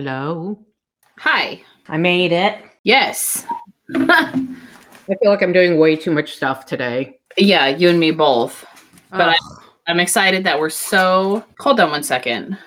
Hello. Hi. I made it. Yes. I feel like I'm doing way too much stuff today. Yeah, you and me both. But I- Ugh. I'm excited that we're so. Hold on one second.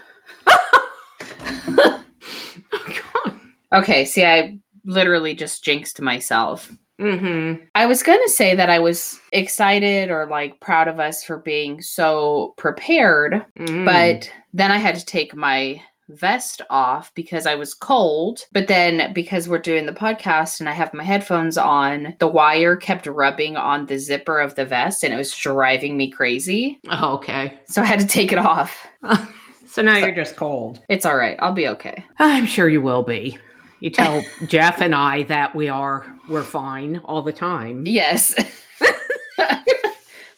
Okay, see, I literally just jinxed myself. mm-hmm. I was going to say that I was excited or like proud of us for being so prepared, Mm. but then I had to take my vest off because I was cold. But then because we're doing the podcast and I have my headphones on, the wire kept rubbing on the zipper of the vest and it was driving me crazy. oh, okay. So I had to take it off. so now you're just cold. It's all right. I'll be okay. I'm sure you will be. You tell Jeff and I that we are we're fine all the time. Yes. That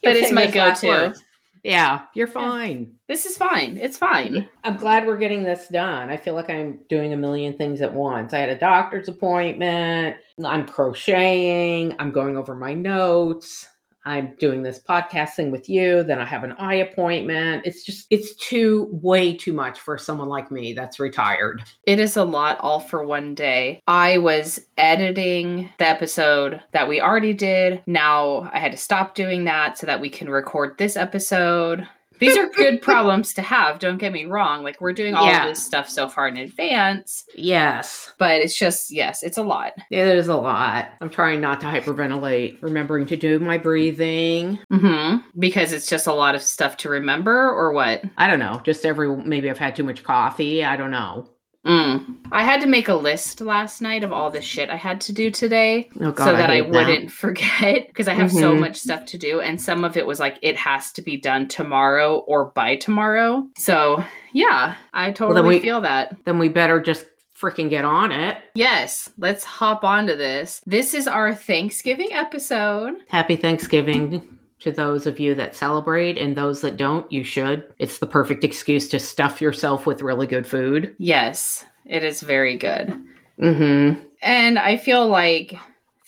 That is my go-to. Yeah, you're fine. This is fine. It's fine. I'm glad we're getting this done. I feel like I'm doing a million things at once. I had a doctor's appointment. I'm crocheting. I'm going over my notes. I'm doing this podcasting with you. Then I have an eye appointment. It's just, it's too, way too much for someone like me that's retired. It is a lot all for one day. I was editing the episode that we already did. Now I had to stop doing that so that we can record this episode. These are good problems to have, don't get me wrong. Like we're doing all Yeah. of this stuff so far in advance, Yes, but it's just yes, it's a lot. it is a lot. I'm trying not to hyperventilate, remembering to do my breathing. Mhm. Because it's just a lot of stuff to remember or what? I don't know. Just every, maybe I've had too much coffee. I don't know. Mm. I had to make a list last night of all the shit I had to do today. Oh, God, so that I, hate wouldn't forget because I have so Mhm. much stuff to do. And some of it was like, it has to be done tomorrow or by tomorrow. So, yeah, I totally we- feel that. Then we better just freaking get on it. Yes, let's hop onto this. This is our Thanksgiving episode. Happy Thanksgiving to those of you that celebrate and those that don't, you should. It's the perfect excuse to stuff yourself with really good food. Yes, it is very good. Mm-hmm. And I feel like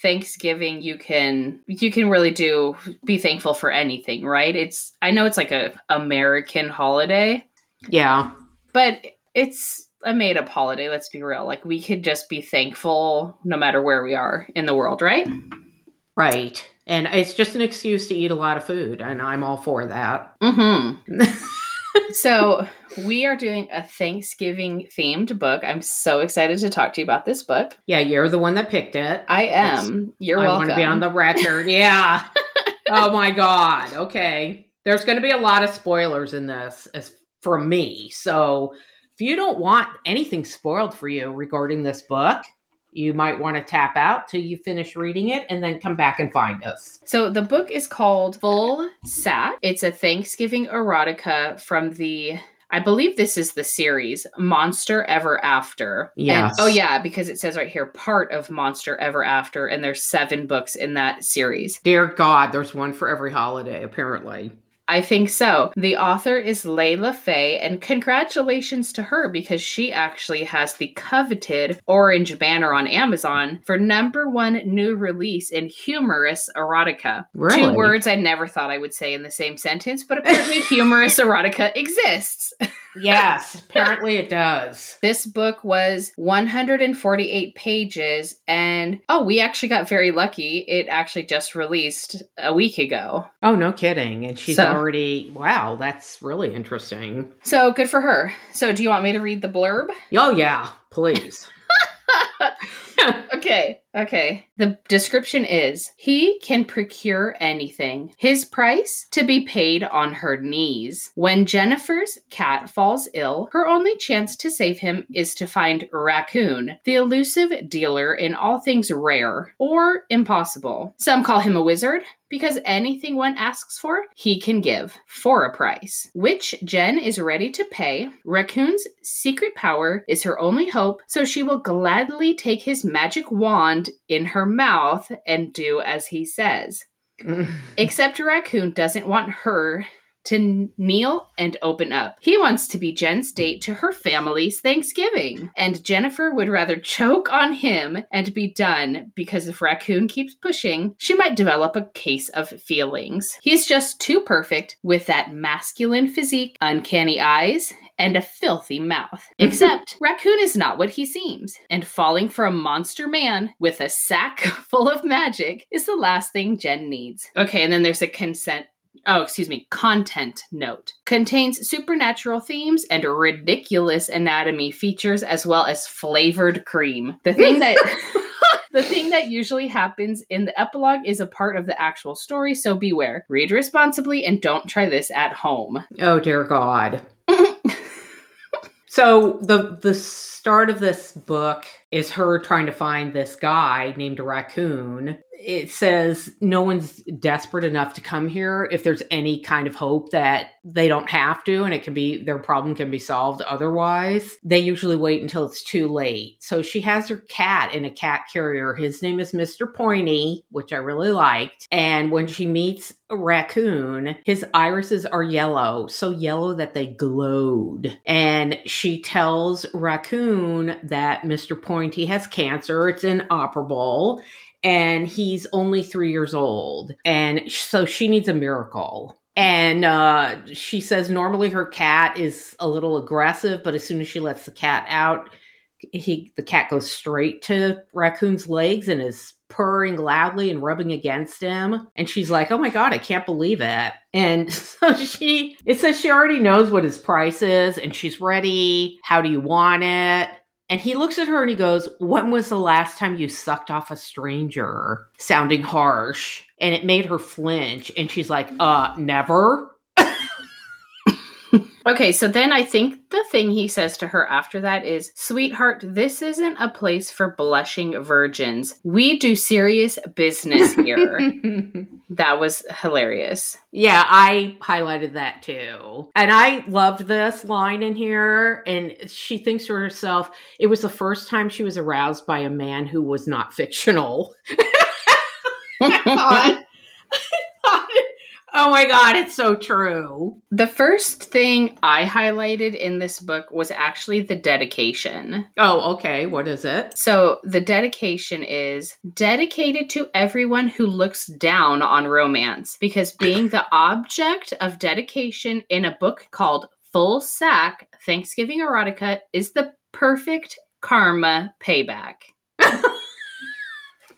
Thanksgiving you can you can really do be thankful for anything, right? It's I know it's like a American holiday, Yeah. but it's a made up holiday let's be real like we could just be thankful no matter where we are in the world right Right. And it's just an excuse to eat a lot of food, and I'm all for that. mm-hmm. so we are doing a thanksgiving themed book i'm so excited to talk to you about this book yeah, you're the one that picked it. i am you're I welcome want to be on the record. Yeah. oh my God. Okay. There's going to be a lot of spoilers in this as for me. So if you don't want anything spoiled for you regarding this book, you might want to tap out till you finish reading it and then come back and find us. So the book is called Full Sack. It's a Thanksgiving erotica from the I believe this is the series Monster Ever After. Yes. oh yeah, because it says right here part of Monster Ever After and there's 7 books in that series. Dear God, there's one for every holiday, apparently. I think so. The author is Layla Fae, and congratulations to her because she actually has the coveted orange banner on Amazon for number one new release in humorous erotica. Really? Two words I never thought I would say in the same sentence, but apparently humorous erotica exists. Yes, apparently it does. This book was 148 pages, and oh, we actually got very lucky. It actually just released a week ago. Oh, no kidding. And she's So- already, wow, that's really interesting. So good for her. So, do you want me to read the blurb? Oh, yeah, please. okay, okay. The description is he can procure anything. His price to be paid on her knees. When Jennifer's cat falls ill, her only chance to save him is to find Raccoon, the elusive dealer in all things rare or impossible. Some call him a wizard, because anything one asks for, he can give for a price, which Jen is ready to pay. Raccoon's secret power is her only hope, so she will gladly take his magic wand in her mouth and do as he says. Except Raccoon doesn't want her to kneel and open up. He wants to be Jen's date to her family's Thanksgiving. And Jennifer would rather choke on him and be done because if Raccoon keeps pushing, she might develop a case of feelings. He's just too perfect with that masculine physique, uncanny eyes, and a filthy mouth. Except Raccoon is not what he seems, and falling for a monster man with a sack full of magic is the last thing Jen needs. Okay, and then there's a consent oh, excuse me, content note contains supernatural themes and ridiculous anatomy features as well as flavored cream. The thing that the thing that usually happens in the epilogue is a part of the actual story, so beware. Read responsibly and don't try this at home. Oh dear God. So the the start of this book is her trying to find this guy named Raccoon. It says no one's desperate enough to come here if there's any kind of hope that they don't have to and it can be their problem can be solved otherwise. They usually wait until it's too late. So she has her cat in a cat carrier. His name is mr pointy which i really liked. And when she meets raccoon his irises are yellow so yellow that they glowed. And she tells raccoon that mr pointy has cancer it's inoperable and he's only three years old. And so she needs a miracle. And uh, she says normally her cat is a little aggressive, but as soon as she lets the cat out, he the cat goes straight to raccoon's legs and is purring loudly and rubbing against him and she's like oh my god i can't believe it and so she it says she already knows what his price is and she's ready how do you want it and he looks at her and he goes, When was the last time you sucked off a stranger? Sounding harsh. And it made her flinch. And she's like, Uh, never. Okay, so then I think the thing he says to her after that is, Sweetheart, this isn't a place for blushing virgins. We do serious business here. that was hilarious. Yeah, I highlighted that too. And I loved this line in here. And she thinks to herself, it was the first time she was aroused by a man who was not fictional. Oh my God, it's so true. The first thing I highlighted in this book was actually the dedication. Oh, okay. What is it? So, the dedication is dedicated to everyone who looks down on romance because being the object of dedication in a book called Full Sack Thanksgiving Erotica is the perfect karma payback.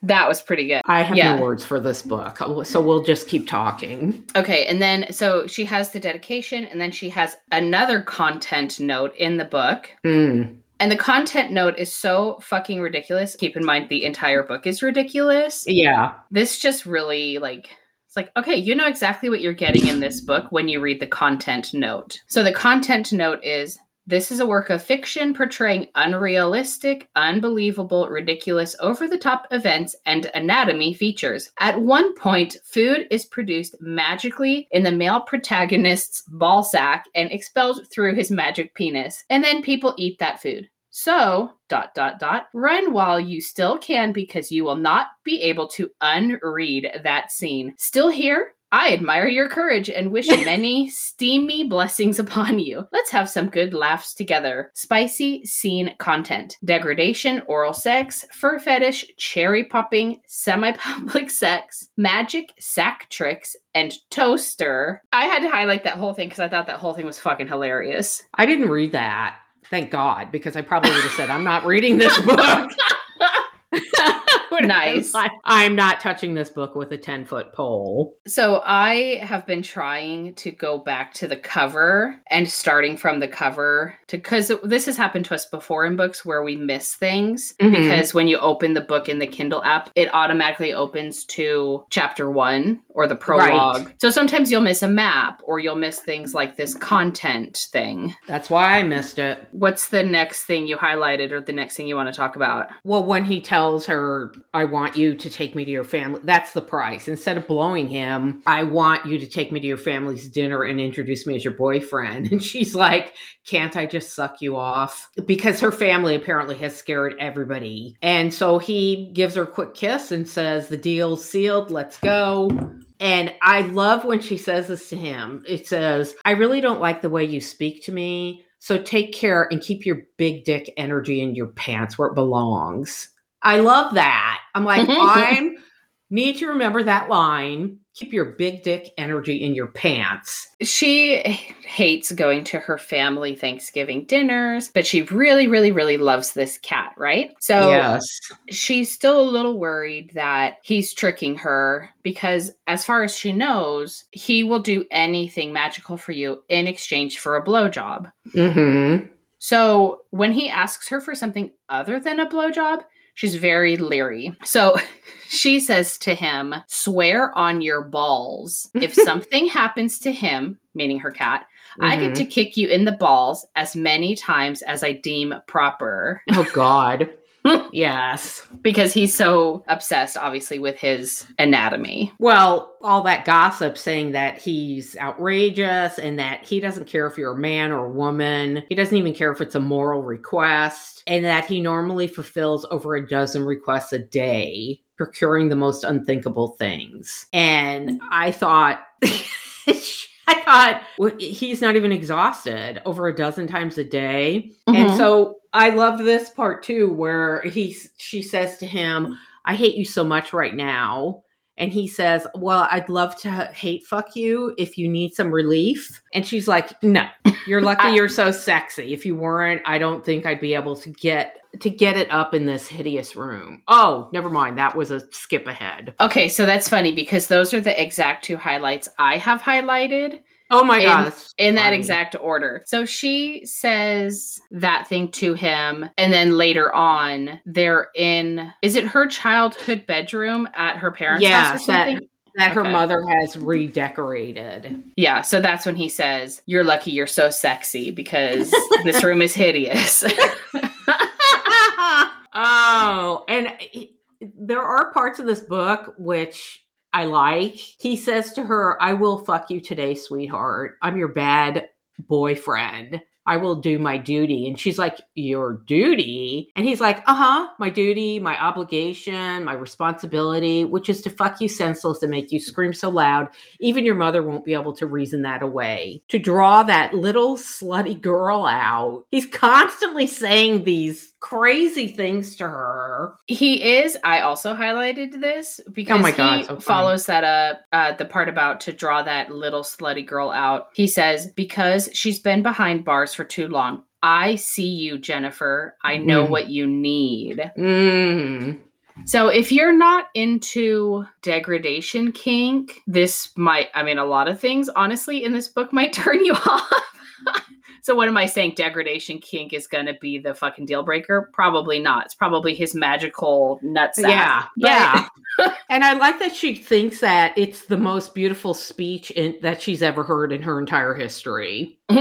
That was pretty good. I have yeah. no words for this book, so we'll just keep talking. Okay, and then so she has the dedication, and then she has another content note in the book. Mm. And the content note is so fucking ridiculous. Keep in mind the entire book is ridiculous. Yeah. This just really like it's like, okay, you know exactly what you're getting in this book when you read the content note. So the content note is this is a work of fiction portraying unrealistic, unbelievable, ridiculous, over the top events and anatomy features. At one point, food is produced magically in the male protagonist's ball sack and expelled through his magic penis. And then people eat that food. So, dot, dot, dot, run while you still can because you will not be able to unread that scene. Still here? I admire your courage and wish many steamy blessings upon you. Let's have some good laughs together. Spicy scene content degradation, oral sex, fur fetish, cherry popping, semi public sex, magic, sack tricks, and toaster. I had to highlight that whole thing because I thought that whole thing was fucking hilarious. I didn't read that. Thank God, because I probably would have said, I'm not reading this book. Nice. Like, I'm not touching this book with a 10 foot pole. So I have been trying to go back to the cover and starting from the cover to because this has happened to us before in books where we miss things Mhm. because when you open the book in the Kindle app, it automatically opens to chapter one or the prologue. So sometimes you'll miss a map or you'll miss things like this content thing. That's why I missed it. What's the next thing you highlighted or the next thing you want to talk about? Well, when he tells her, I want you to take me to your family, that's the price. Instead of blowing him, I want you to take me to your family's dinner and introduce me as your boyfriend. And she's like, Can't I just suck you off? Because her family apparently has scared everybody. And so he gives her a quick kiss and says, The deal's sealed. Let's go. And I love when she says this to him. It says, I really don't like the way you speak to me. So take care and keep your big dick energy in your pants where it belongs. I love that. I'm like, I need to remember that line. Keep your big dick energy in your pants. She hates going to her family Thanksgiving dinners, but she really, really, really loves this cat, right? So yes. she's still a little worried that he's tricking her because, as far as she knows, he will do anything magical for you in exchange for a blowjob. Mm-hmm. So when he asks her for something other than a blowjob, she's very leery. So she says to him, Swear on your balls. If something happens to him, meaning her cat, I get mm-hmm. to kick you in the balls as many times as I deem proper. Oh God. yes. Because he's so obsessed, obviously, with his anatomy. Well, all that gossip saying that he's outrageous and that he doesn't care if you're a man or a woman. He doesn't even care if it's a moral request, and that he normally fulfills over a dozen requests a day, procuring the most unthinkable things. And I thought. I thought well, he's not even exhausted over a dozen times a day. And Mhm. so I love this part too, where he she says to him, I hate you so much right now. And he says, Well, I'd love to hate fuck you if you need some relief. And she's like, No, you're lucky I- you're so sexy. If you weren't, I don't think I'd be able to get to get it up in this hideous room. Oh, never mind. That was a skip ahead. Okay, so that's funny because those are the exact two highlights I have highlighted. Oh my In- god. that's in that exact order. So she says that thing to him, and then later on, they're in is it her childhood bedroom at her parents' Yeah, house or that- something? that her Okay. mother has redecorated. Yeah, so that's when he says, You're lucky you're so sexy because this room is hideous. oh, and he- there are parts of this book which I like. He says to her, I will fuck you today, sweetheart. I'm your bad boyfriend. I will do my duty. And she's like, Your duty? And he's like, Uh huh, my duty, my obligation, my responsibility, which is to fuck you senseless and make you scream so loud, even your mother won't be able to reason that away. To draw that little slutty girl out, he's constantly saying these crazy things to her. he is, I also highlighted this because Oh my God, he so follows that up, uh, the part about to draw that little slutty girl out. He says, Because she's been behind bars for too long. I see you, Jennifer. I know Mm. what you need. Mm. So if you're not into degradation kink, this might, I mean, a lot of things, honestly, in this book might turn you off. so what am I saying? Degradation kink is going to be the fucking deal breaker? Probably not. It's probably his magical nuts. Yeah, yeah. and I like that she thinks that it's the most beautiful speech in, that she's ever heard in her entire history.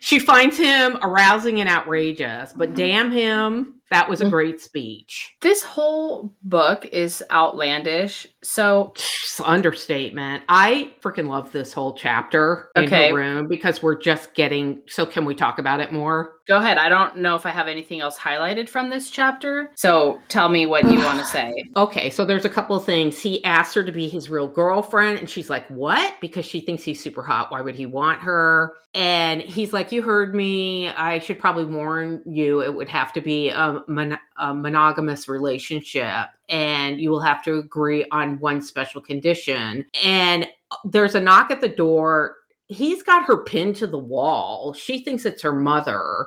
she finds him arousing and outrageous, but mm-hmm. damn him, that was a mm-hmm. great speech. This whole book is outlandish. So understatement. I freaking love this whole chapter in Okay. her room because we're just getting. So, can we talk about it more? go ahead. I don't know if I have anything else highlighted from this chapter. So tell me what you want to say. Okay, so there's a couple of things. He asked her to be his real girlfriend, and she's like, What? Because she thinks he's super hot. Why would he want her? And he's like, You heard me. I should probably warn you. It would have to be a, mon- a monogamous relationship, and you will have to agree on one special condition. And uh, there's a knock at the door. He's got her pinned to the wall. She thinks it's her mother.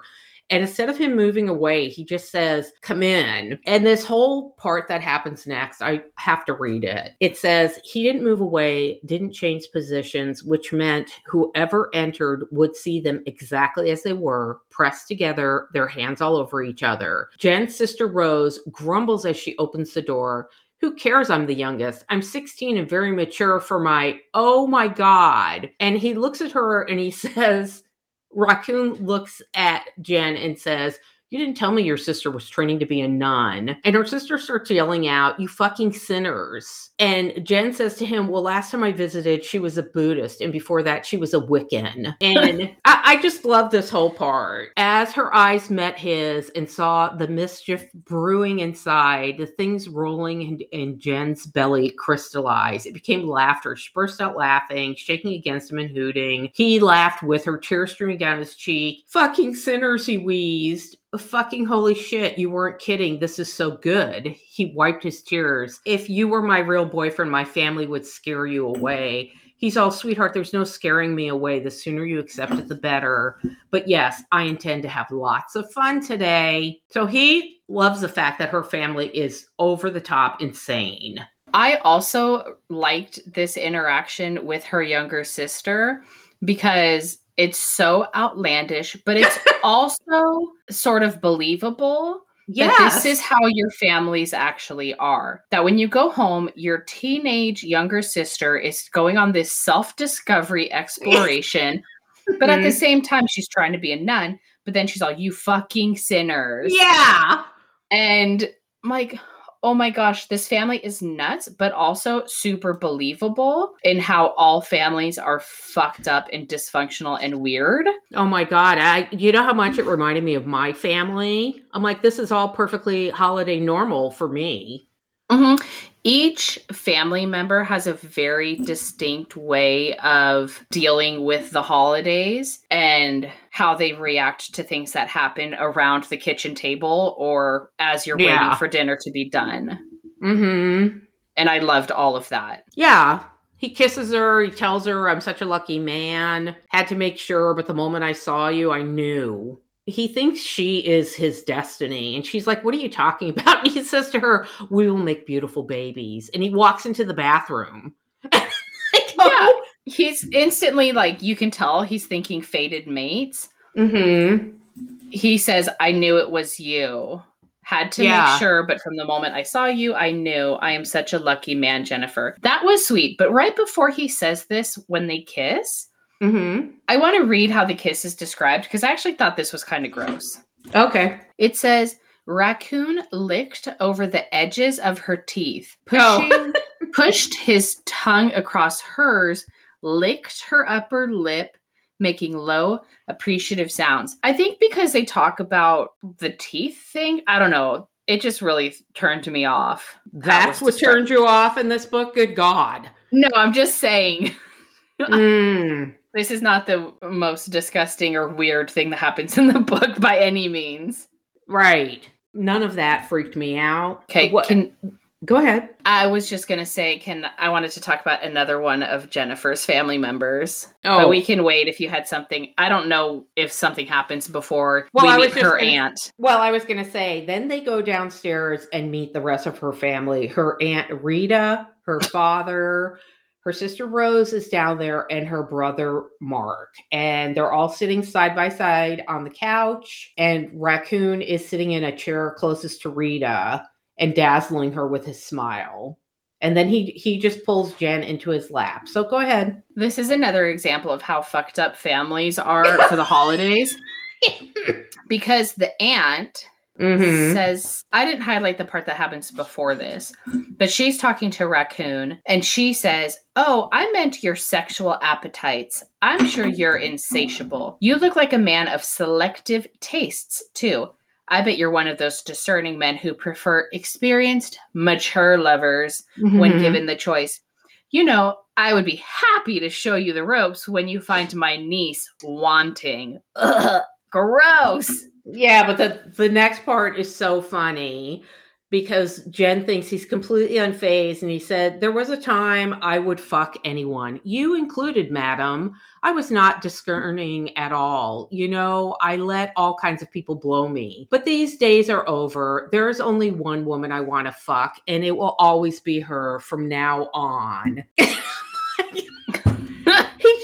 And instead of him moving away, he just says, Come in. And this whole part that happens next, I have to read it. It says, He didn't move away, didn't change positions, which meant whoever entered would see them exactly as they were, pressed together, their hands all over each other. Jen's sister Rose grumbles as she opens the door. Who cares? I'm the youngest. I'm 16 and very mature for my, oh my God. And he looks at her and he says, Raccoon looks at Jen and says, you didn't tell me your sister was training to be a nun. And her sister starts yelling out, You fucking sinners. And Jen says to him, Well, last time I visited, she was a Buddhist. And before that, she was a Wiccan. And I, I, just love this whole part. As her eyes met his and saw the mischief brewing inside, the things rolling in, in Jen's belly crystallized. it became laughter. She burst out laughing, shaking against him and hooting. He laughed with her, tears streaming down his cheek. Fucking sinners, he wheezed fucking holy shit, you weren't kidding. This is so good. He wiped his tears. If you were my real boyfriend, my family would scare you away. He's all, sweetheart, there's no scaring me away. The sooner you accept it, the better. But yes, I intend to have lots of fun today. So he loves the fact that her family is over the top insane. I also liked this interaction with her younger sister because it's so outlandish, but it's also sort of believable. Yeah, this is how your families actually are. That when you go home, your teenage younger sister is going on this self discovery exploration, but at the mm-hmm. same time, she's trying to be a nun. But then she's all, "You fucking sinners!" Yeah, and I'm like, oh my gosh, this family is nuts, but also super believable in how all families are fucked up and dysfunctional and weird. Oh my god, I you know how much it reminded me of my family? I'm like this is all perfectly holiday normal for me. Mm-hmm. Each family member has a very distinct way of dealing with the holidays and how they react to things that happen around the kitchen table or as you're yeah. waiting for dinner to be done. Mm-hmm. And I loved all of that. Yeah. He kisses her. He tells her, I'm such a lucky man. Had to make sure, but the moment I saw you, I knew he thinks she is his destiny. And she's like, What are you talking about? And he says to her, We will make beautiful babies. And he walks into the bathroom. yeah. He's instantly like, you can tell he's thinking fated mates. Mm-hmm. He says, I knew it was you. Had to yeah. make sure, but from the moment I saw you, I knew I am such a lucky man, Jennifer. That was sweet. But right before he says this, when they kiss, Mm-hmm. I want to read how the kiss is described because I actually thought this was kind of gross. Okay. It says raccoon licked over the edges of her teeth, pushing, oh. pushed his tongue across hers, licked her upper lip, making low, appreciative sounds. I think because they talk about the teeth thing, I don't know. It just really turned me off. That's what turned you off in this book? Good God. No, I'm just saying. mm. This is not the most disgusting or weird thing that happens in the book by any means. Right. None of that freaked me out. Okay, what can go ahead. I was just gonna say, can I wanted to talk about another one of Jennifer's family members. Oh, but we can wait if you had something. I don't know if something happens before well, we I meet her gonna, aunt. Well, I was gonna say, then they go downstairs and meet the rest of her family. Her aunt Rita, her father her sister Rose is down there and her brother Mark. And they're all sitting side by side on the couch. And Raccoon is sitting in a chair closest to Rita and dazzling her with his smile. And then he he just pulls Jen into his lap. So go ahead. This is another example of how fucked up families are for the holidays. because the aunt Mm-hmm. says, I didn't highlight the part that happens before this, but she's talking to Raccoon and she says, Oh, I meant your sexual appetites. I'm sure you're insatiable. You look like a man of selective tastes, too. I bet you're one of those discerning men who prefer experienced, mature lovers mm-hmm. when given the choice. You know, I would be happy to show you the ropes when you find my niece wanting. Ugh, gross. Yeah, but the the next part is so funny. because Jen thinks he's completely unfazed. And he said, There was a time I would fuck anyone, you included, madam. I was not discerning at all. You know, I let all kinds of people blow me. But these days are over. There's only one woman I want to fuck, and it will always be her from now on. he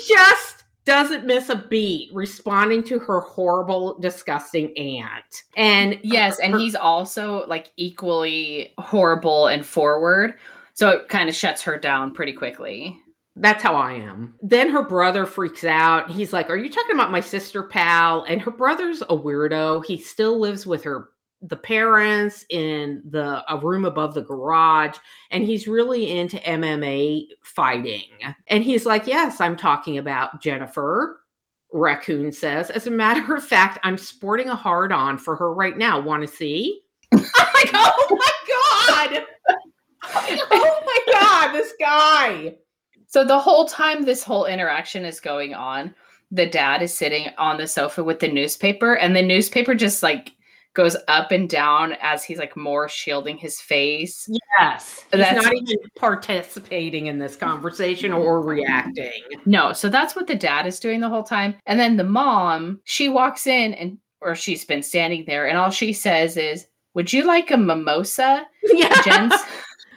just doesn't miss a beat responding to her horrible, disgusting aunt. And yes, and he's also like equally horrible and forward. So it kind of shuts her down pretty quickly. That's how I am. Then her brother freaks out. He's like, Are you talking about my sister, pal? And her brother's a weirdo. He still lives with her the parents in the a room above the garage and he's really into MMA fighting. And he's like, "Yes, I'm talking about Jennifer." Raccoon says, "As a matter of fact, I'm sporting a hard on for her right now. Want to see?" I'm like, "Oh my god." oh my god, this guy. So the whole time this whole interaction is going on, the dad is sitting on the sofa with the newspaper, and the newspaper just like goes up and down as he's like more shielding his face. Yes. He's That's- not even participating in this conversation or reacting. No, so that's what the dad is doing the whole time. And then the mom, she walks in and or she's been standing there, and all she says is, Would you like a mimosa? Yeah. Jen's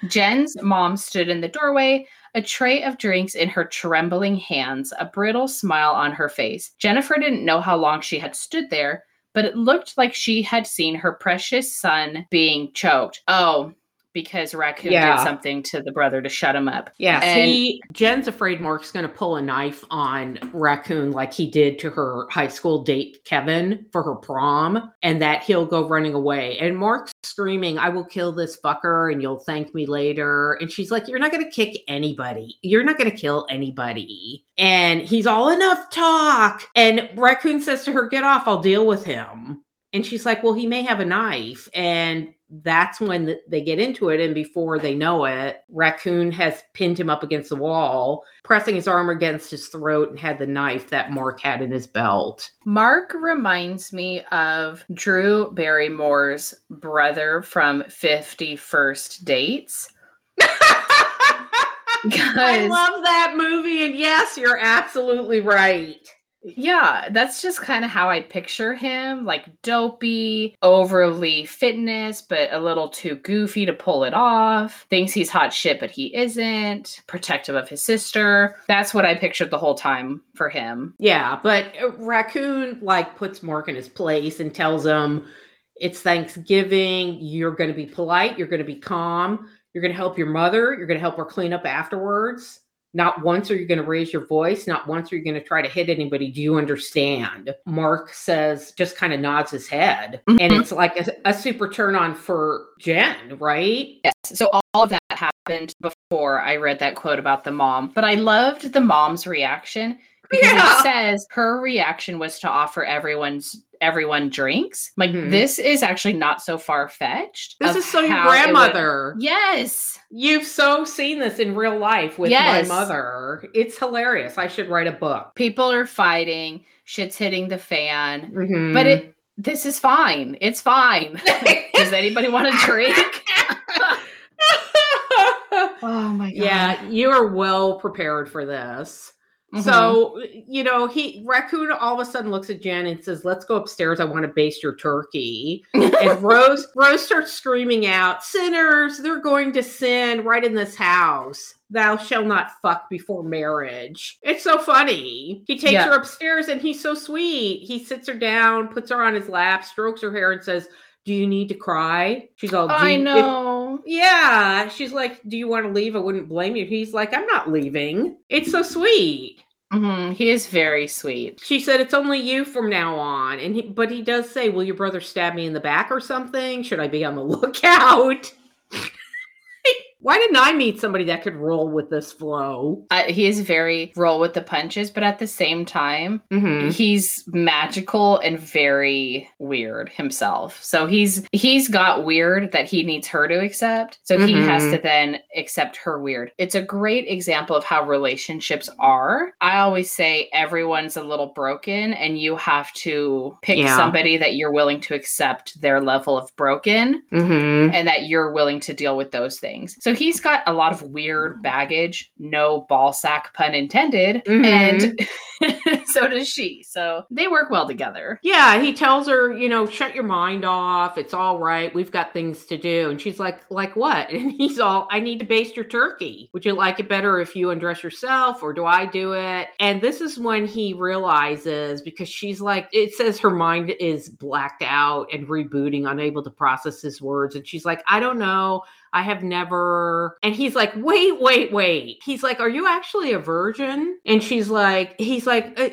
Jen's mom stood in the doorway, a tray of drinks in her trembling hands, a brittle smile on her face. Jennifer didn't know how long she had stood there, but it looked like she had seen her precious son being choked. Oh, because Raccoon Yeah. did something to the brother to shut him up. Yeah, And- see, Jen's afraid Mark's going to pull a knife on Raccoon like he did to her high school date, Kevin, for her prom, and that he'll go running away. And Mark's screaming, I will kill this fucker and you'll thank me later. And she's like, You're not going to kick anybody. You're not going to kill anybody. And he's all enough talk. And Raccoon says to her, Get off, I'll deal with him. And she's like, Well, he may have a knife. And that's when they get into it. And before they know it, Raccoon has pinned him up against the wall, pressing his arm against his throat, and had the knife that Mark had in his belt. Mark reminds me of Drew Barrymore's brother from 50 First Dates. I love that movie. And yes, you're absolutely right. Yeah, that's just kind of how I picture him like dopey, overly fitness, but a little too goofy to pull it off. Thinks he's hot shit, but he isn't. Protective of his sister. That's what I pictured the whole time for him. Yeah, but Raccoon like puts Mark in his place and tells him it's Thanksgiving. You're going to be polite. You're going to be calm. You're going to help your mother. You're going to help her clean up afterwards. Not once are you going to raise your voice. Not once are you going to try to hit anybody. Do you understand? Mark says, just kind of nods his head. And Mhm. it's like a, a super turn on for Jen, right? Yes. So all of that happened before I read that quote about the mom. But I loved the mom's reaction because Yeah. it says her reaction was to offer everyone's everyone drinks. Like Mhm. this is actually not so far fetched. This is so your grandmother. Yes. You've so seen this in real life with Yes. my mother. It's hilarious. I should write a book. People are fighting, shit's hitting the fan. Mm-hmm. But it this is fine. It's fine. Does anybody want a drink? oh my god. yeah, you are well prepared for this. Mhm. So, you know, he raccoon all of a sudden looks at Jen and says, Let's go upstairs. I want to baste your turkey. and Rose Rose starts screaming out, Sinners, they're going to sin right in this house. Thou shall not fuck before marriage. It's so funny. He takes Yeah. her upstairs and he's so sweet. He sits her down, puts her on his lap, strokes her hair, and says, Do you need to cry? She's all "Do I you- if- know. yeah. She's like, Do you want to leave? I wouldn't blame you. He's like, I'm not leaving. It's so sweet. Mhm. He is very sweet. She said, It's only you from now on. And he, but he does say, Will your brother stab me in the back or something? Should I be on the lookout? Why didn't I meet somebody that could roll with this flow? Uh, he is very roll with the punches, but at the same time, Mm-hmm. he's magical and very weird himself. So he's he's got weird that he needs her to accept. So he has Mhm. to then accept her weird. It's a great example of how relationships are. I always say everyone's a little broken and you have to pick Yeah. somebody that you're willing to accept their level of broken Mm-hmm. and that you're willing to deal with those things. So he's got a lot of weird baggage, no ball sack pun intended, mm-hmm. and so does she. So they work well together. Yeah, he tells her, you know, shut your mind off. It's all right. We've got things to do. And she's like, like what? And he's all, I need to baste your turkey. Would you like it better if you undress yourself or do I do it? And this is when he realizes because she's like, it says her mind is blacked out and rebooting, unable to process his words. And she's like, I don't know. I have never. And he's like, wait, wait, wait. He's like, are you actually a virgin? And she's like, he's like, uh,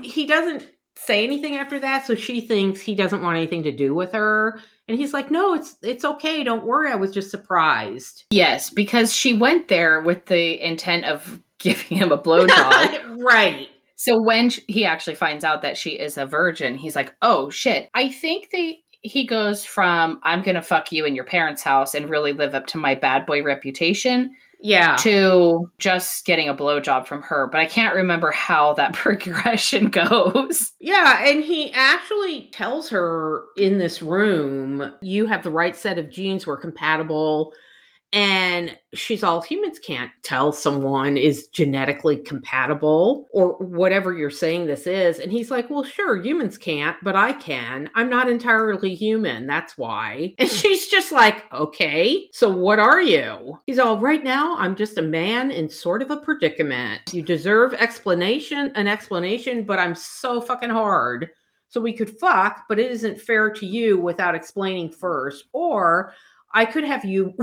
he doesn't say anything after that. So she thinks he doesn't want anything to do with her. And he's like, no, it's it's okay. Don't worry. I was just surprised. Yes, because she went there with the intent of giving him a blowjob. right. so when sh- he actually finds out that she is a virgin, he's like, "Oh shit." I think they he goes from I'm going to fuck you in your parents' house and really live up to my bad boy reputation Yeah. to just getting a blowjob from her, but I can't remember how that progression goes. Yeah, and he actually tells her in this room, you have the right set of genes, we're compatible. And she's all humans can't tell someone is genetically compatible or whatever you're saying this is. And he's like, Well, sure, humans can't, but I can. I'm not entirely human. That's why. And she's just like, Okay, so what are you? He's all right now, I'm just a man in sort of a predicament. You deserve explanation, an explanation, but I'm so fucking hard. So we could fuck, but it isn't fair to you without explaining first. Or I could have you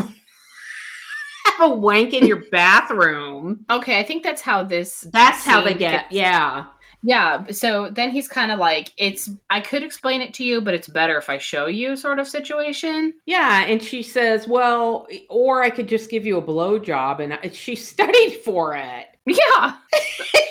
have a wank in your bathroom. Okay, I think that's how this That's how they get. gets- Yeah. Yeah, so then he's kind of like it's I could explain it to you, but it's better if I show you sort of situation. Yeah. And she says, well, or I could just give you a blowjob. And I- she studied for it. Yeah.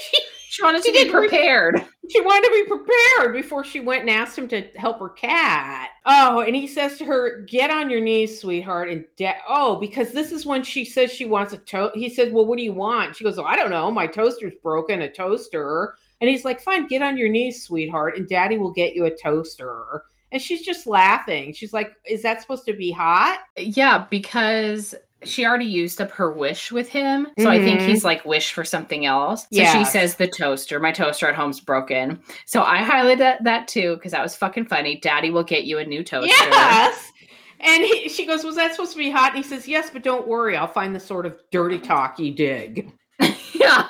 She wanted She to be did re- prepared. She wanted to be prepared before she went and asked him to help her cat. Oh, and he says to her, "Get on your knees, sweetheart." And da- oh, because this is when she says she wants a toast. He said, "Well, what do you want?" She goes, "Oh, I don't know. My toaster's broken. A toaster." And he's like, "Fine, get on your knees, sweetheart, and Daddy will get you a toaster." And she's just laughing. She's like, "Is that supposed to be hot?" Yeah, because she already used up her wish with him. So I think he's like wish for something else. So she says the toaster. My toaster at home's broken. So I highlighted that, that too because that was fucking funny. Daddy will get you a new toaster. Yes. And he, she goes, "Was that supposed to be hot?" And he says, "Yes, but don't worry. I'll find the sort of dirty talk you dig." yeah.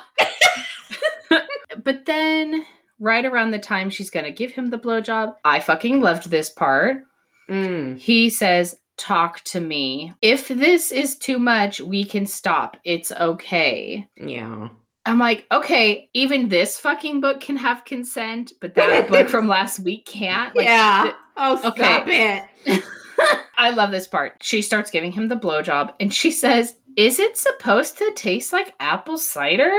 but then right around the time she's gonna give him the blowjob, I fucking loved this part. Mm. He says, Talk to me. If this is too much, we can stop. It's okay. Yeah. I'm like, okay, even this fucking book can have consent, but that book from last week can't. Like, yeah. th- oh, stop okay. it. I love this part. She starts giving him the blowjob and she says, Is it supposed to taste like apple cider?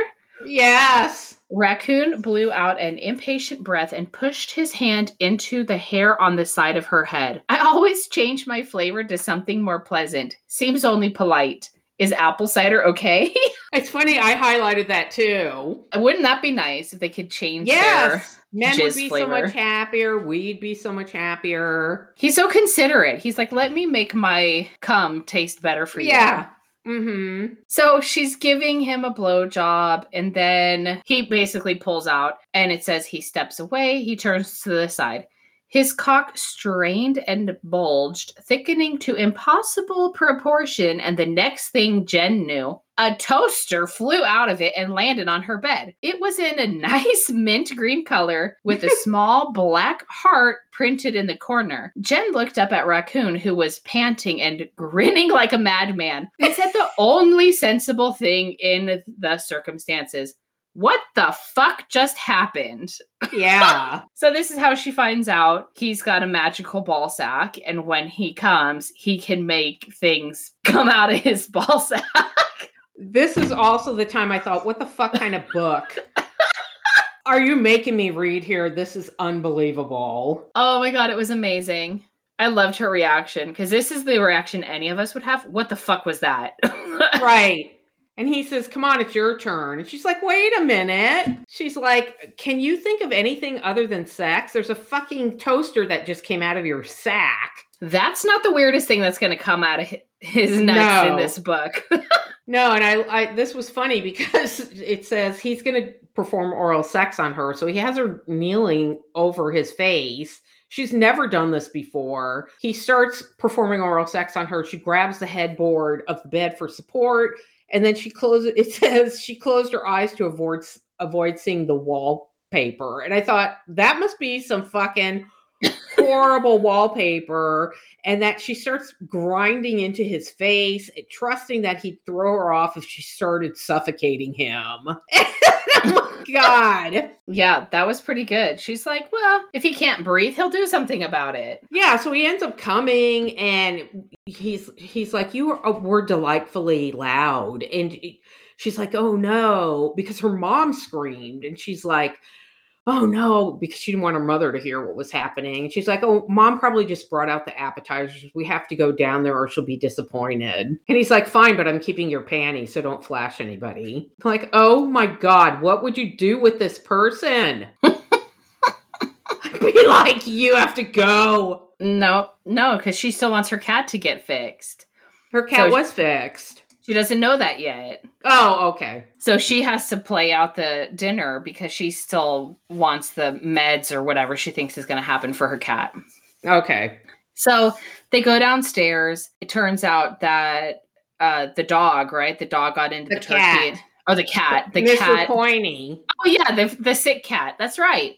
Yes. Raccoon blew out an impatient breath and pushed his hand into the hair on the side of her head. I always change my flavor to something more pleasant. Seems only polite. Is apple cider okay? It's funny. I highlighted that too. Wouldn't that be nice if they could change their Yes. Men would be so much happier. We'd be so much happier. He's so considerate. He's like, let me make my cum taste better for you. Yeah. Mm-hmm. So she's giving him a blowjob, and then he basically pulls out, and it says he steps away. He turns to the side. His cock strained and bulged, thickening to impossible proportion. And the next thing Jen knew, a toaster flew out of it and landed on her bed. It was in a nice mint green color with a small black heart printed in the corner. Jen looked up at Raccoon, who was panting and grinning like a madman, and said the only sensible thing in the circumstances what the fuck just happened? Yeah. So this is how she finds out he's got a magical ball sack, and when he comes, he can make things come out of his ball sack. this is also the time I thought, what the fuck kind of book are you making me read here? This is unbelievable. Oh my god, it was amazing. I loved her reaction because this is the reaction any of us would have. What the fuck was that? right. And he says, Come on, it's your turn. And she's like, Wait a minute. She's like, Can you think of anything other than sex? There's a fucking toaster that just came out of your sack. That's not the weirdest thing that's going to come out of his nuts no. in this book. no, and I, I, this was funny because it says he's going to perform oral sex on her. So he has her kneeling over his face. She's never done this before. He starts performing oral sex on her. She grabs the headboard of the bed for support and then she closed it says she closed her eyes to avoid avoid seeing the wallpaper. And i thought that must be some fucking horrible wallpaper and that she starts grinding into his face eh, trusting that he'd throw her off if she started suffocating him. Oh my god. Yeah that was pretty good. She's like well if he can't breathe he'll do something about it. Yeah so he ends up coming and he's he's like you were, were delightfully loud and she's like oh no because her mom screamed and she's like oh no, because she didn't want her mother to hear what was happening. She's like, oh, mom probably just brought out the appetizers. We have to go down there or she'll be disappointed. And he's like, fine, but I'm keeping your panties, so don't flash anybody. I'm like, oh my God, what would you do with this person? Be like, you have to go. No, no, because she still wants her cat to get fixed. Her cat so was fixed. She doesn't know that yet. Oh, okay. So she has to play out the dinner because she still wants the meds or whatever she thinks is going to happen for her cat. Okay. So they go downstairs. It turns out that uh, the dog, right? The dog got into the, the turkey. Oh, the cat. The Mr. cat. Pointy. Oh yeah, the the sick cat. That's right.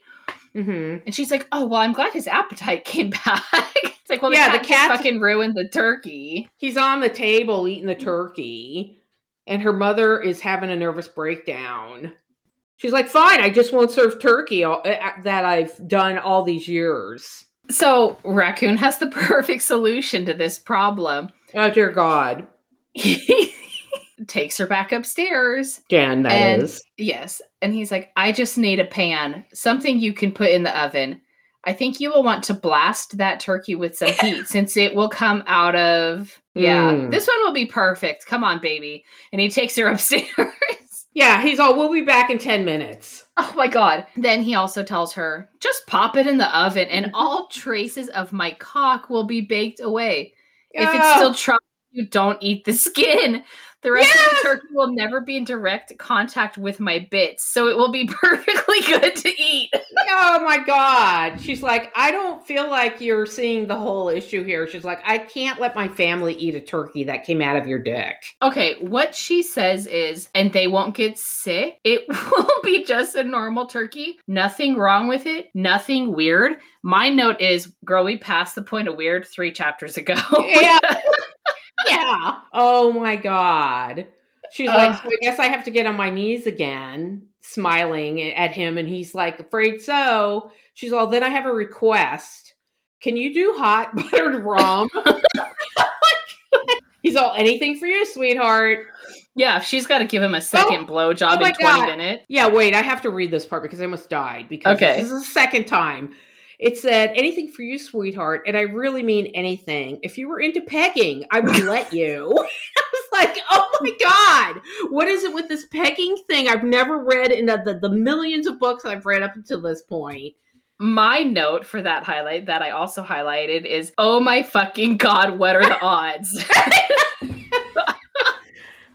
Mm-hmm. And she's like, "Oh well, I'm glad his appetite came back." it's like, well, yeah, the cat, the cat fucking ruined the turkey. He's on the table eating the turkey, and her mother is having a nervous breakdown. She's like, "Fine, I just won't serve turkey all, uh, that I've done all these years." So Raccoon has the perfect solution to this problem. Oh dear God! takes her back upstairs. Dan, that and, is. Yes. And he's like, I just need a pan, something you can put in the oven. I think you will want to blast that turkey with some heat since it will come out of. Yeah, mm. this one will be perfect. Come on, baby. And he takes her upstairs. Yeah, he's all, we'll be back in 10 minutes. Oh my God. Then he also tells her, just pop it in the oven and all traces of my cock will be baked away. If it's still trouble, you don't eat the skin. The rest yes! of the turkey will never be in direct contact with my bits, so it will be perfectly good to eat. oh my god. She's like, I don't feel like you're seeing the whole issue here. She's like, I can't let my family eat a turkey that came out of your dick. Okay, what she says is, and they won't get sick. It will be just a normal turkey. Nothing wrong with it. Nothing weird. My note is, girl, we passed the point of weird three chapters ago. Yeah. yeah. Oh my God. She's uh, like, so I guess I have to get on my knees again, smiling at him. And he's like, afraid so. She's all, then I have a request. Can you do hot buttered rum? he's all, anything for you, sweetheart. Yeah, she's got to give him a second oh, blow job oh in 20 God. minutes. Yeah, wait, I have to read this part because I almost died because okay. this is the second time it said, anything for you, sweetheart. And I really mean anything. If you were into pegging, I would let you. I was like, oh my God, what is it with this pegging thing? I've never read in the, the, the millions of books I've read up until this point. My note for that highlight that I also highlighted is, oh my fucking God, what are the odds?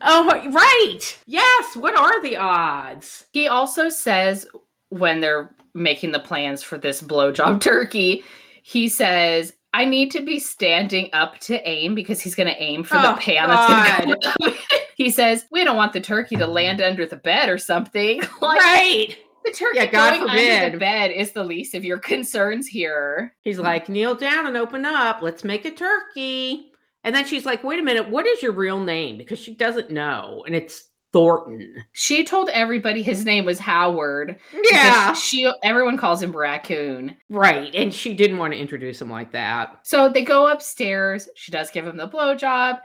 Oh, right. Yes. What are the odds? He also says when they're making the plans for this blowjob turkey, he says, I need to be standing up to aim because he's going to aim for oh, the pan that's going to He says, We don't want the turkey to land under the bed or something. like, right. The turkey yeah, God going forbid. under the bed is the least of your concerns here. He's like, kneel down and open up. Let's make a turkey. And then she's like, wait a minute, what is your real name? Because she doesn't know. And it's Thornton. She told everybody his mm-hmm. name was Howard. Yeah. She everyone calls him Raccoon. right. And she didn't want to introduce him like that. So they go upstairs. She does give him the blowjob.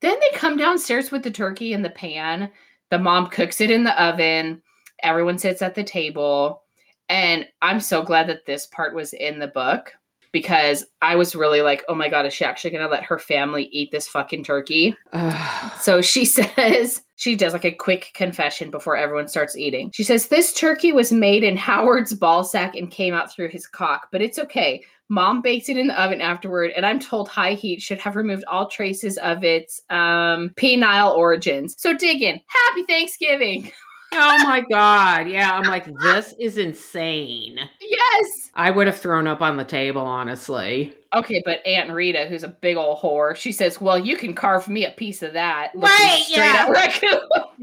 Then they come downstairs with the turkey in the pan. The mom cooks it in the oven. Everyone sits at the table. And I'm so glad that this part was in the book because I was really like, oh my God, is she actually going to let her family eat this fucking turkey? So she says, she does like a quick confession before everyone starts eating. She says, This turkey was made in Howard's ball sack and came out through his cock, but it's okay. Mom baked it in the oven afterward, and I'm told high heat should have removed all traces of its um, penile origins. So dig in. Happy Thanksgiving. oh my God. Yeah. I'm like, this is insane. Yes. I would have thrown up on the table, honestly. Okay, but Aunt Rita, who's a big old whore, she says, Well, you can carve me a piece of that. Right, yeah.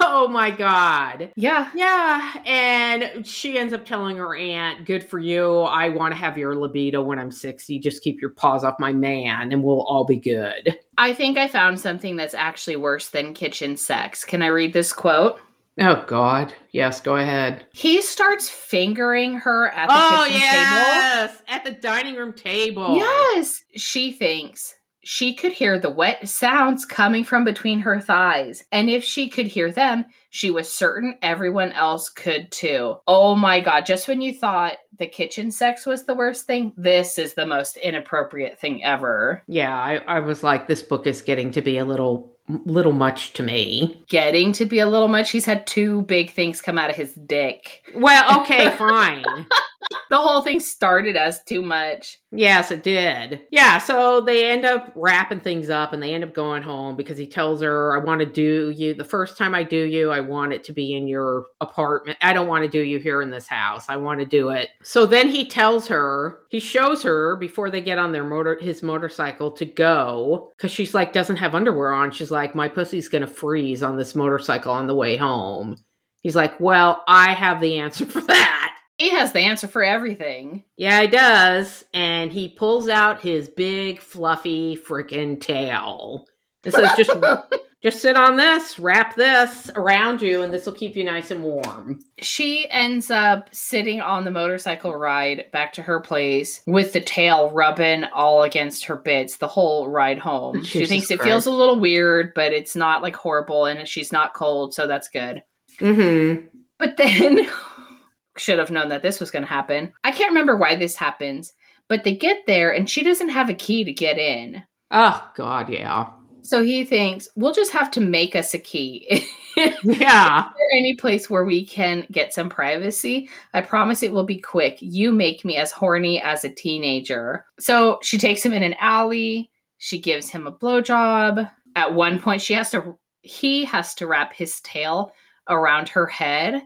Oh my God. yeah. Yeah. And she ends up telling her aunt, Good for you. I want to have your libido when I'm 60. Just keep your paws off my man and we'll all be good. I think I found something that's actually worse than kitchen sex. Can I read this quote? Oh God. Yes, go ahead. He starts fingering her at the Oh kitchen yes. At the dining room table. table. Yes. She thinks she could hear the wet sounds coming from between her thighs. And if she could hear them, she was certain everyone else could too. Oh my God. Just when you thought the kitchen sex was the worst thing, this is the most inappropriate thing ever. Yeah, I, I was like, this book is getting to be a little little much to me. Getting to be a little much. He's had two big things come out of his dick. Well, okay, fine. The whole thing started as too much. Yes, it did. Yeah, so they end up wrapping things up and they end up going home because he tells her, I want to do you the first time I do you, I want it to be in your apartment. I don't want to do you here in this house. I want to do it. So then he tells her, he shows her before they get on their motor his motorcycle to go because she's like doesn't have underwear on. She's like, My pussy's gonna freeze on this motorcycle on the way home. He's like, Well, I have the answer for that. He has the answer for everything. Yeah, he does. And he pulls out his big, fluffy freaking tail. It says, just, just sit on this, wrap this around you, and this will keep you nice and warm. She ends up sitting on the motorcycle ride back to her place with the tail rubbing all against her bits the whole ride home. she Jesus thinks it feels a little weird, but it's not like horrible and she's not cold, so that's good. Mm-hmm. But then should have known that this was going to happen. I can't remember why this happens, but they get there and she doesn't have a key to get in. Oh, God, yeah. So he thinks we'll just have to make us a key. Yeah. there any place where we can get some privacy? I promise it will be quick. You make me as horny as a teenager. So she takes him in an alley. She gives him a blowjob. At one point, she has to, he has to wrap his tail around her head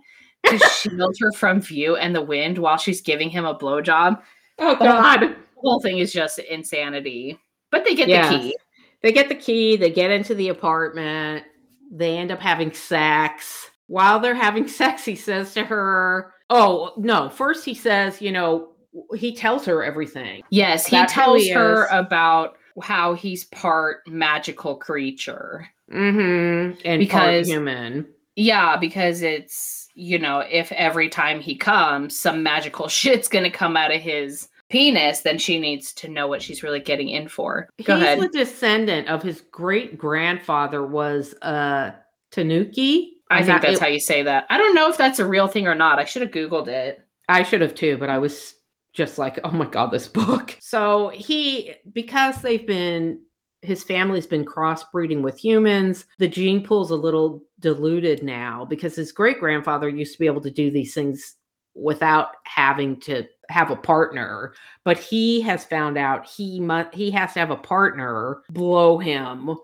to shield her from view and the wind while she's giving him a blowjob. Oh, God. The whole thing is just insanity. But they get Yes. the key. They get the key, they get into the apartment, they end up having sex. While they're having sex, he says to her, Oh, no, first he says, you know, he tells her everything. Yes, he That's tells he her about how he's part magical creature. Mm-hmm. And Because- part human. Yeah, because it's, you know, if every time he comes, some magical shit's going to come out of his penis, then she needs to know what she's really getting in for. Go He's ahead. the descendant of his great grandfather was uh Tanuki. I think that's it- how you say that. I don't know if that's a real thing or not. I should have Googled it. I should have too, but I was just like, oh my god, this book. So he because they've been his family's been crossbreeding with humans, the gene pool's a little diluted now because his great grandfather used to be able to do these things without having to have a partner but he has found out he must he has to have a partner blow him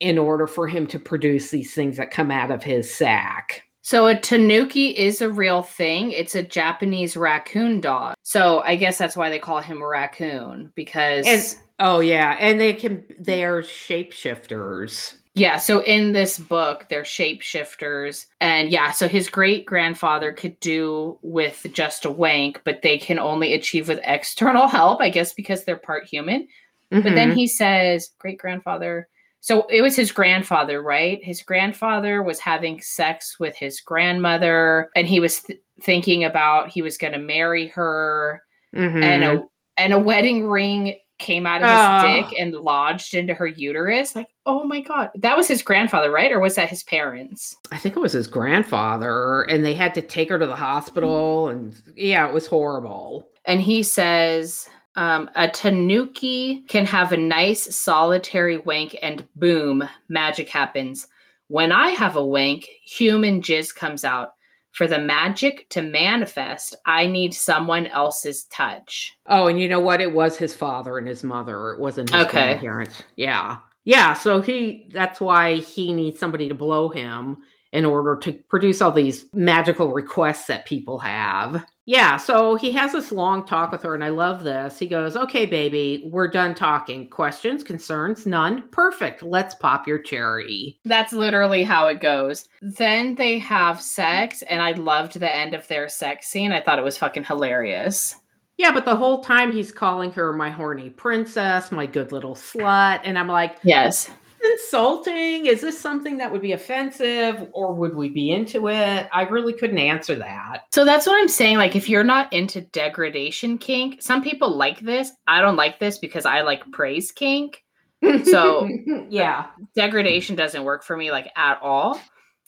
in order for him to produce these things that come out of his sack So a tanuki is a real thing. It's a Japanese raccoon dog. So I guess that's why they call him a raccoon because And- oh yeah and they can they're shapeshifters Yeah, so in this book, they're shapeshifters. And yeah, so his great grandfather could do with just a wank, but they can only achieve with external help, I guess, because they're part human. But then Mhm. he says, great grandfather, So it was his grandfather, right? His grandfather was having sex with his grandmother, and he was th- thinking about he was going to marry her, Mhm. and a and a wedding ring came out of his Oh. dick and lodged into her uterus. Like, oh my god, that was his grandfather, right? Or was that his parents? I think it was his grandfather, and they had to take her to the hospital, and yeah, it was horrible. And he says. Um, a tanuki can have a nice solitary wank and boom, magic happens. When I have a wank, human jizz comes out. For the magic to manifest, I need someone else's touch. Oh, and you know what? It was his father and his mother. It wasn't his Okay. grandparents. Yeah. Yeah. So he that's why he needs somebody to blow him in order to produce all these magical requests that people have. Yeah. So he has this long talk with her, and I love this. He goes, Okay, baby, we're done talking. Questions, concerns, none. Perfect. Let's pop your cherry. That's literally how it goes. Then they have sex, and I loved the end of their sex scene. I thought it was fucking hilarious. Yeah, but the whole time he's calling her my horny princess, my good little slut. And I'm like, Yes. Insulting? Is this something that would be offensive or would we be into it? I really couldn't answer that. So that's what I'm saying. Like, if you're not into degradation kink, some people like this. I don't like this because I like praise kink. So- uh, yeah. Degradation doesn't work for me, like, at all.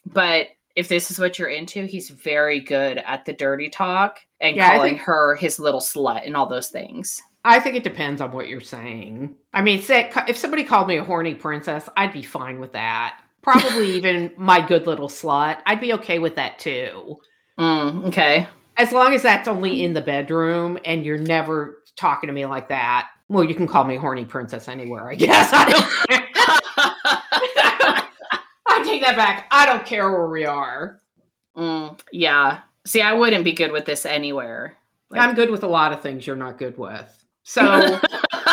But if this is what you're into, he's very good at the dirty talk and Yeah, calling think- her his little slut and all those things. I think it depends on what you're saying. I mean, say, if somebody called me a horny princess, I'd be fine with that. Probably even my good little slut. I'd be okay with that too. Mm, okay. As long as that's only in the bedroom and you're never talking to me like that. Well, you can call me horny princess anywhere, I guess. I don't care. I take that back. I don't care where we are. Mm, yeah. See, I wouldn't be good with this anywhere. Like- I'm good with a lot of things you're not good with. So,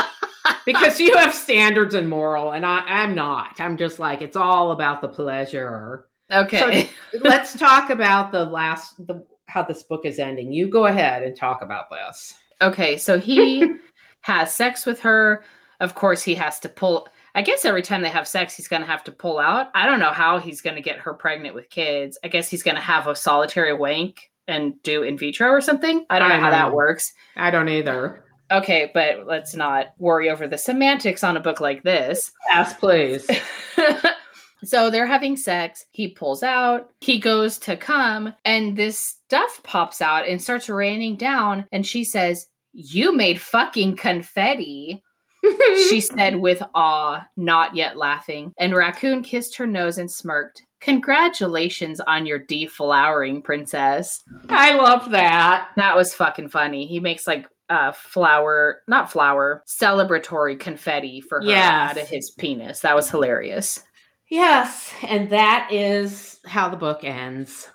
because you have standards and moral, and I, I'm not. I'm just like, it's all about the pleasure. okay. Let's talk about the last, the how this book is ending. You go ahead and talk about this. okay. So he has sex with her. Of course, he has to pull. I guess every time they have sex, he's going to have to pull out. I don't know how he's going to get her pregnant with kids. I guess he's going to have a solitary wank and do in vitro or something. I don't I know how that works. I don't either. Okay, but let's not worry over the semantics on a book like this. Yes, please. so they're having sex. He pulls out. He goes to come, and this stuff pops out and starts raining down. And she says, You made fucking confetti. She said with awe, not yet laughing. And Raccoon kissed her nose and smirked. Congratulations on your deflowering, princess. I love that. That was fucking funny. He makes like uh flower, not flower, celebratory confetti for her Yes. out of his penis. That was hilarious. Yes, and that is how the book ends.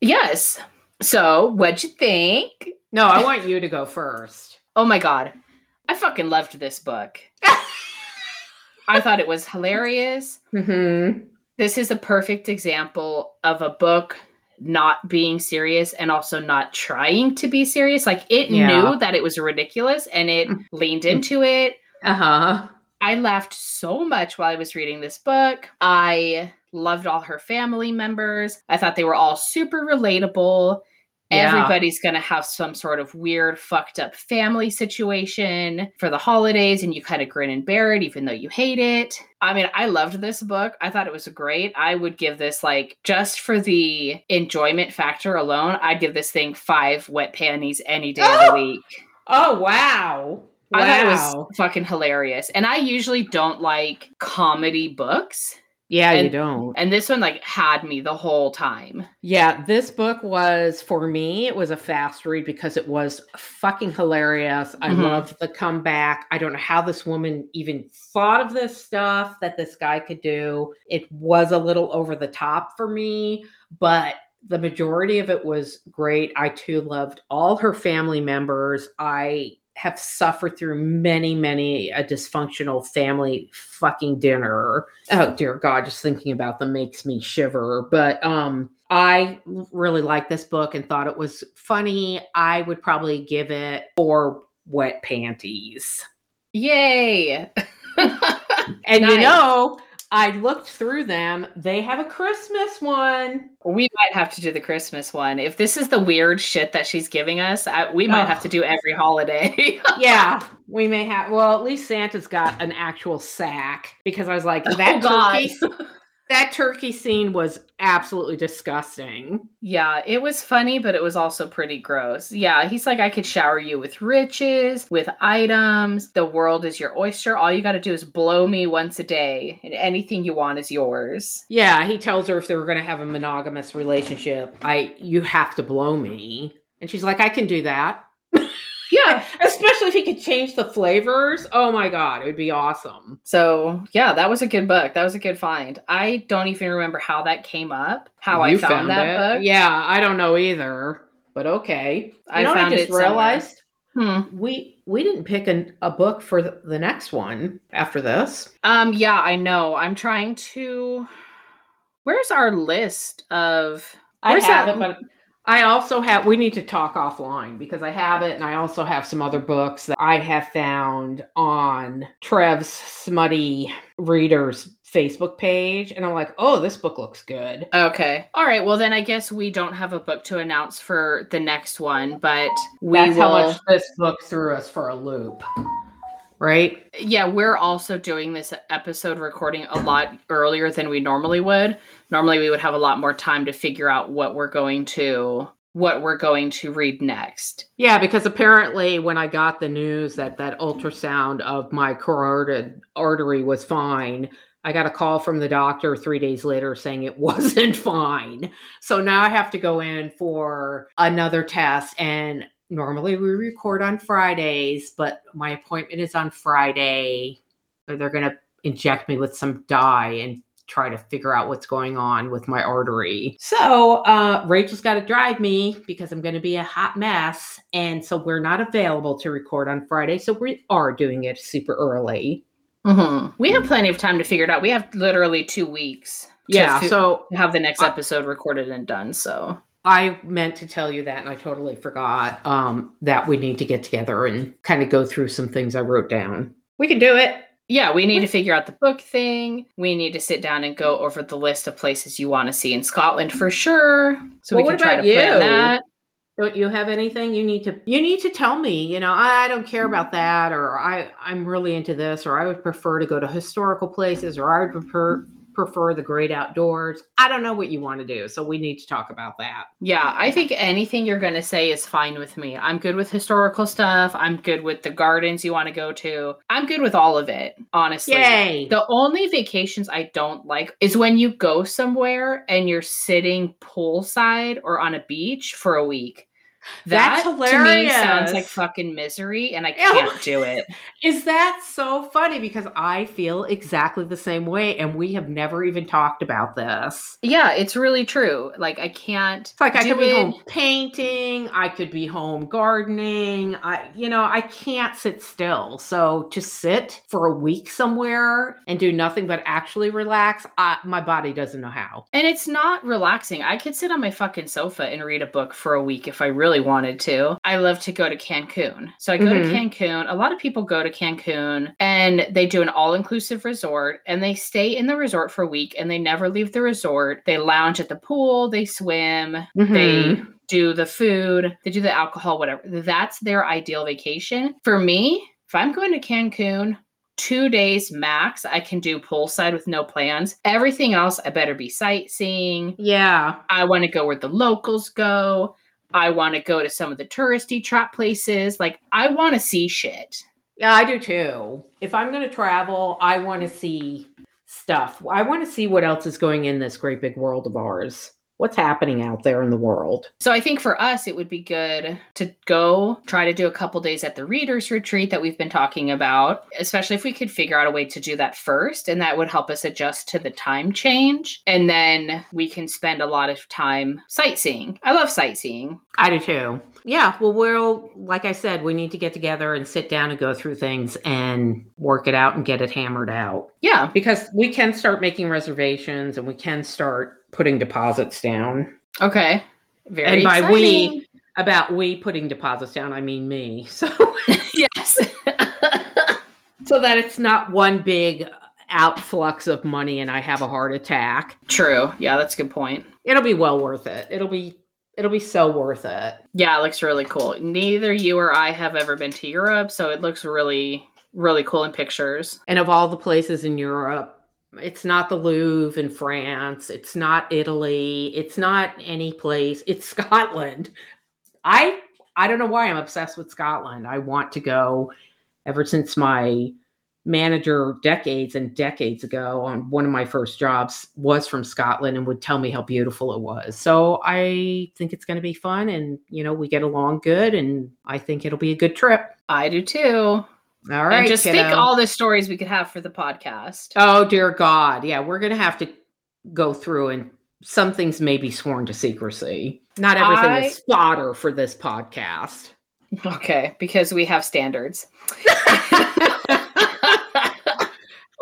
Yes. So, what'd you think? No, I want you to go first. Oh my god. I fucking loved this book. I thought it was hilarious. Mm-hmm. This is a perfect example of a book not being serious and also not trying to be serious. Like it Yeah. knew that it was ridiculous and it leaned into it. Uh huh. I laughed so much while I was reading this book. I loved all her family members. I thought they were all super relatable. Yeah. Everybody's going to have some sort of weird, fucked up family situation for the holidays, and you kind of grin and bear it, even though you hate it. I mean, I loved this book. I thought it was great. I would give this, like, just for the enjoyment factor alone, I'd give this thing five wet panties any day of Oh! the week. Oh wow! I thought it Wow. was fucking hilarious. And I usually don't like comedy books. Yeah, you don't. And this one like had me the whole time. Yeah, this book was for me. It was a fast read because it was fucking hilarious. I Mhm. loved the comeback. I don't know how this woman even thought of this stuff that this guy could do. It was a little over the top for me, but the majority of it was great. I too loved all her family members. I have suffered through many, many a dysfunctional family fucking dinner. Oh dear God, just thinking about them makes me shiver. But um, I really liked this book and thought it was funny. I would probably give it four wet panties. Yay. And you know, I looked through them. They have a Christmas one. We might have to do the Christmas one. If this is the weird shit that she's giving us, I, we might Oh. have to do every holiday. Yeah, we may have. Well, at least Santa's got an actual sack because I was like, oh, that God. turkey, that turkey scene was absolutely disgusting. yeah, it was funny, but it was also pretty gross. Yeah, he's like, I could shower you with riches, with items. The world is your oyster. All you got to do is blow me once a day, and anything you want is yours. Yeah, he tells her if they were going to have a monogamous relationship, I you have to blow me, and she's like, I can do that. Yeah. Especially if he could change the flavors. Oh my god, it would be awesome. So, yeah, that was a good book. That was a good find. I don't even remember how that came up, how I You found, that it? book. Yeah, I don't know either, but okay. I You know what found I just somewhere. realized Hmm. we we didn't pick an, a book for the, next one after this. Um, yeah, I know. I'm trying to. Where's our list of? I Where's have that- it, but I also have. We need to talk offline because I have it, and I also have some other books that I have found on Trev's Smutty Readers Facebook page, and I'm like, oh, this book looks good. Okay. All right. Well, then I guess we don't have a book to announce for the next one, but we That's will. how much this book threw us for a loop, right? Yeah, we're also doing this episode recording a lot earlier than we normally would. Normally, we would have a lot more time to figure out what we're going to what we're going to read next. Yeah, because apparently when I got the news that that ultrasound of my carotid artery was fine, I got a call from the doctor 3 days later saying it wasn't fine. So now I have to go in for another test and normally we record on Fridays, but my appointment is on Friday. Or they're going to inject me with some dye and try to figure out what's going on with my artery. So uh, Rachel's got to drive me because I'm going to be a hot mess. And so we're not available to record on Friday. So we are doing it super early. Mm-hmm. We have plenty of time to figure it out. We have literally two weeks. Yeah. fi- So have the next I- episode recorded and done. So I meant to tell you that and I totally forgot um, that we need to get together and kind of go through some things I wrote down. We can do it. yeah, we need to figure out the book thing. We need to sit down and go over the list of places you want to see in Scotland for sure. So Well, we what can try to plan that. Don't you have anything you need to you need to tell me, you know, I don't care about that or I I'm really into this or I would prefer to go to historical places or I would prefer prefer the great outdoors. I don't know what you want to do, so we need to talk about that. Yeah, I think anything you're going to say is fine with me. I'm good with historical stuff. I'm good with the gardens you want to go to. I'm good with all of it, honestly. Yay. The only vacations I don't like is when you go somewhere and you're sitting poolside or on a beach for a week. That That's to me sounds like fucking misery and I can't do it. Is that so funny because I feel exactly the same way and we have never even talked about this. Yeah, it's really true. Like I can't It's like I could be home painting, I could be home gardening. I you know, I can't sit still. So to sit for a week somewhere and do nothing but actually relax, I, my body doesn't know how. And it's not relaxing. I could sit on my fucking sofa and read a book for a week if I really wanted to. I love to go to Cancun. So I go Mhm. to Cancun. A lot of people go to Cancun and they do an all inclusive resort and they stay in the resort for a week and they never leave the resort. They lounge at the pool, they swim, they do the food, they do the alcohol, whatever. That's their ideal vacation. For me, if I'm going to Cancun, two days max, I can do poolside with no plans. Everything else, I better be sightseeing. Yeah. I want to go where the locals go. I want to go to some of the touristy trap places. Like, I want to see shit. Yeah, I do too. If I'm going to travel, I want to see stuff. I want to see what else is going in this great big world of ours. What's happening out there in the world? So I think for us, it would be good to go try to do a couple days at the readers retreat that we've been talking about, especially if we could figure out a way to do that first. And that would help us adjust to the time change. And then we can spend a lot of time sightseeing. I love sightseeing. I do too. Yeah, well, we'll, like I said, we need to get together and sit down and go through things and work it out and get it hammered out. Yeah. Because we can start making reservations and we can start putting deposits down. Okay. Very and by exciting. we, about we putting deposits down, I mean me. So, yes. so that it's not one big outflux of money and I have a heart attack. True. Yeah, that's a good point. It'll be well worth it. It'll be it'll be so worth it. Yeah, it looks really cool. Neither you or I have ever been to Europe, so it looks really really cool in pictures. And of all the places in Europe, it's not the Louvre in France, it's not Italy, it's not any place. It's Scotland. I I don't know why I'm obsessed with Scotland. I want to go ever since my manager decades and decades ago on one of my first jobs was from Scotland and would tell me how beautiful it was. So I think it's going to be fun and you know we get along good and I think it'll be a good trip. I do too. All right. and just kiddo. think all the stories we could have for the podcast. Oh dear God. Yeah, we're gonna have to go through and some things may be sworn to secrecy. Not everything I- is fodder for this podcast. Okay, because we have standards. At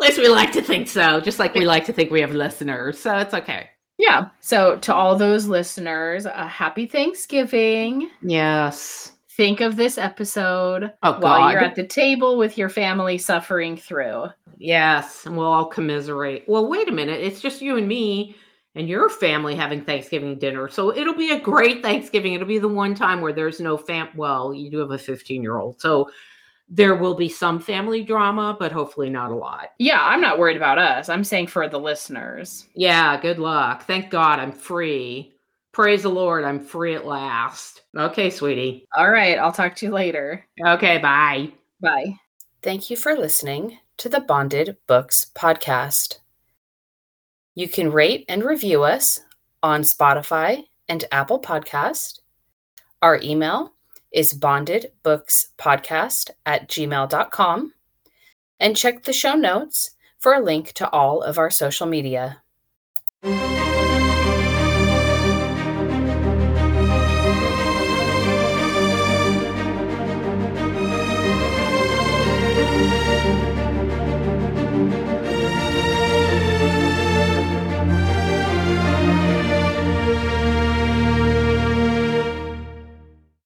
least we like to think so, just like we like to think we have listeners. So it's okay. Yeah. So to all those listeners, a happy Thanksgiving. Yes. Think of this episode Oh while God. you're at the table with your family suffering through. yes. And we'll all commiserate. Well, wait a minute. It's just you and me and your family having Thanksgiving dinner. So it'll be a great Thanksgiving. It'll be the one time where there's no fam well, you do have a 15 year old. So there will be some family drama, but hopefully not a lot. Yeah, I'm not worried about us. I'm saying for the listeners. Yeah, good luck. Thank God I'm free. Praise the Lord, I'm free at last. Okay, sweetie. All right, I'll talk to you later. Okay, bye. Bye. Thank you for listening to the Bonded Books podcast. You can rate and review us on Spotify and Apple Podcast. Our email is bondedbookspodcast at gmail.com. And check the show notes for a link to all of our social media.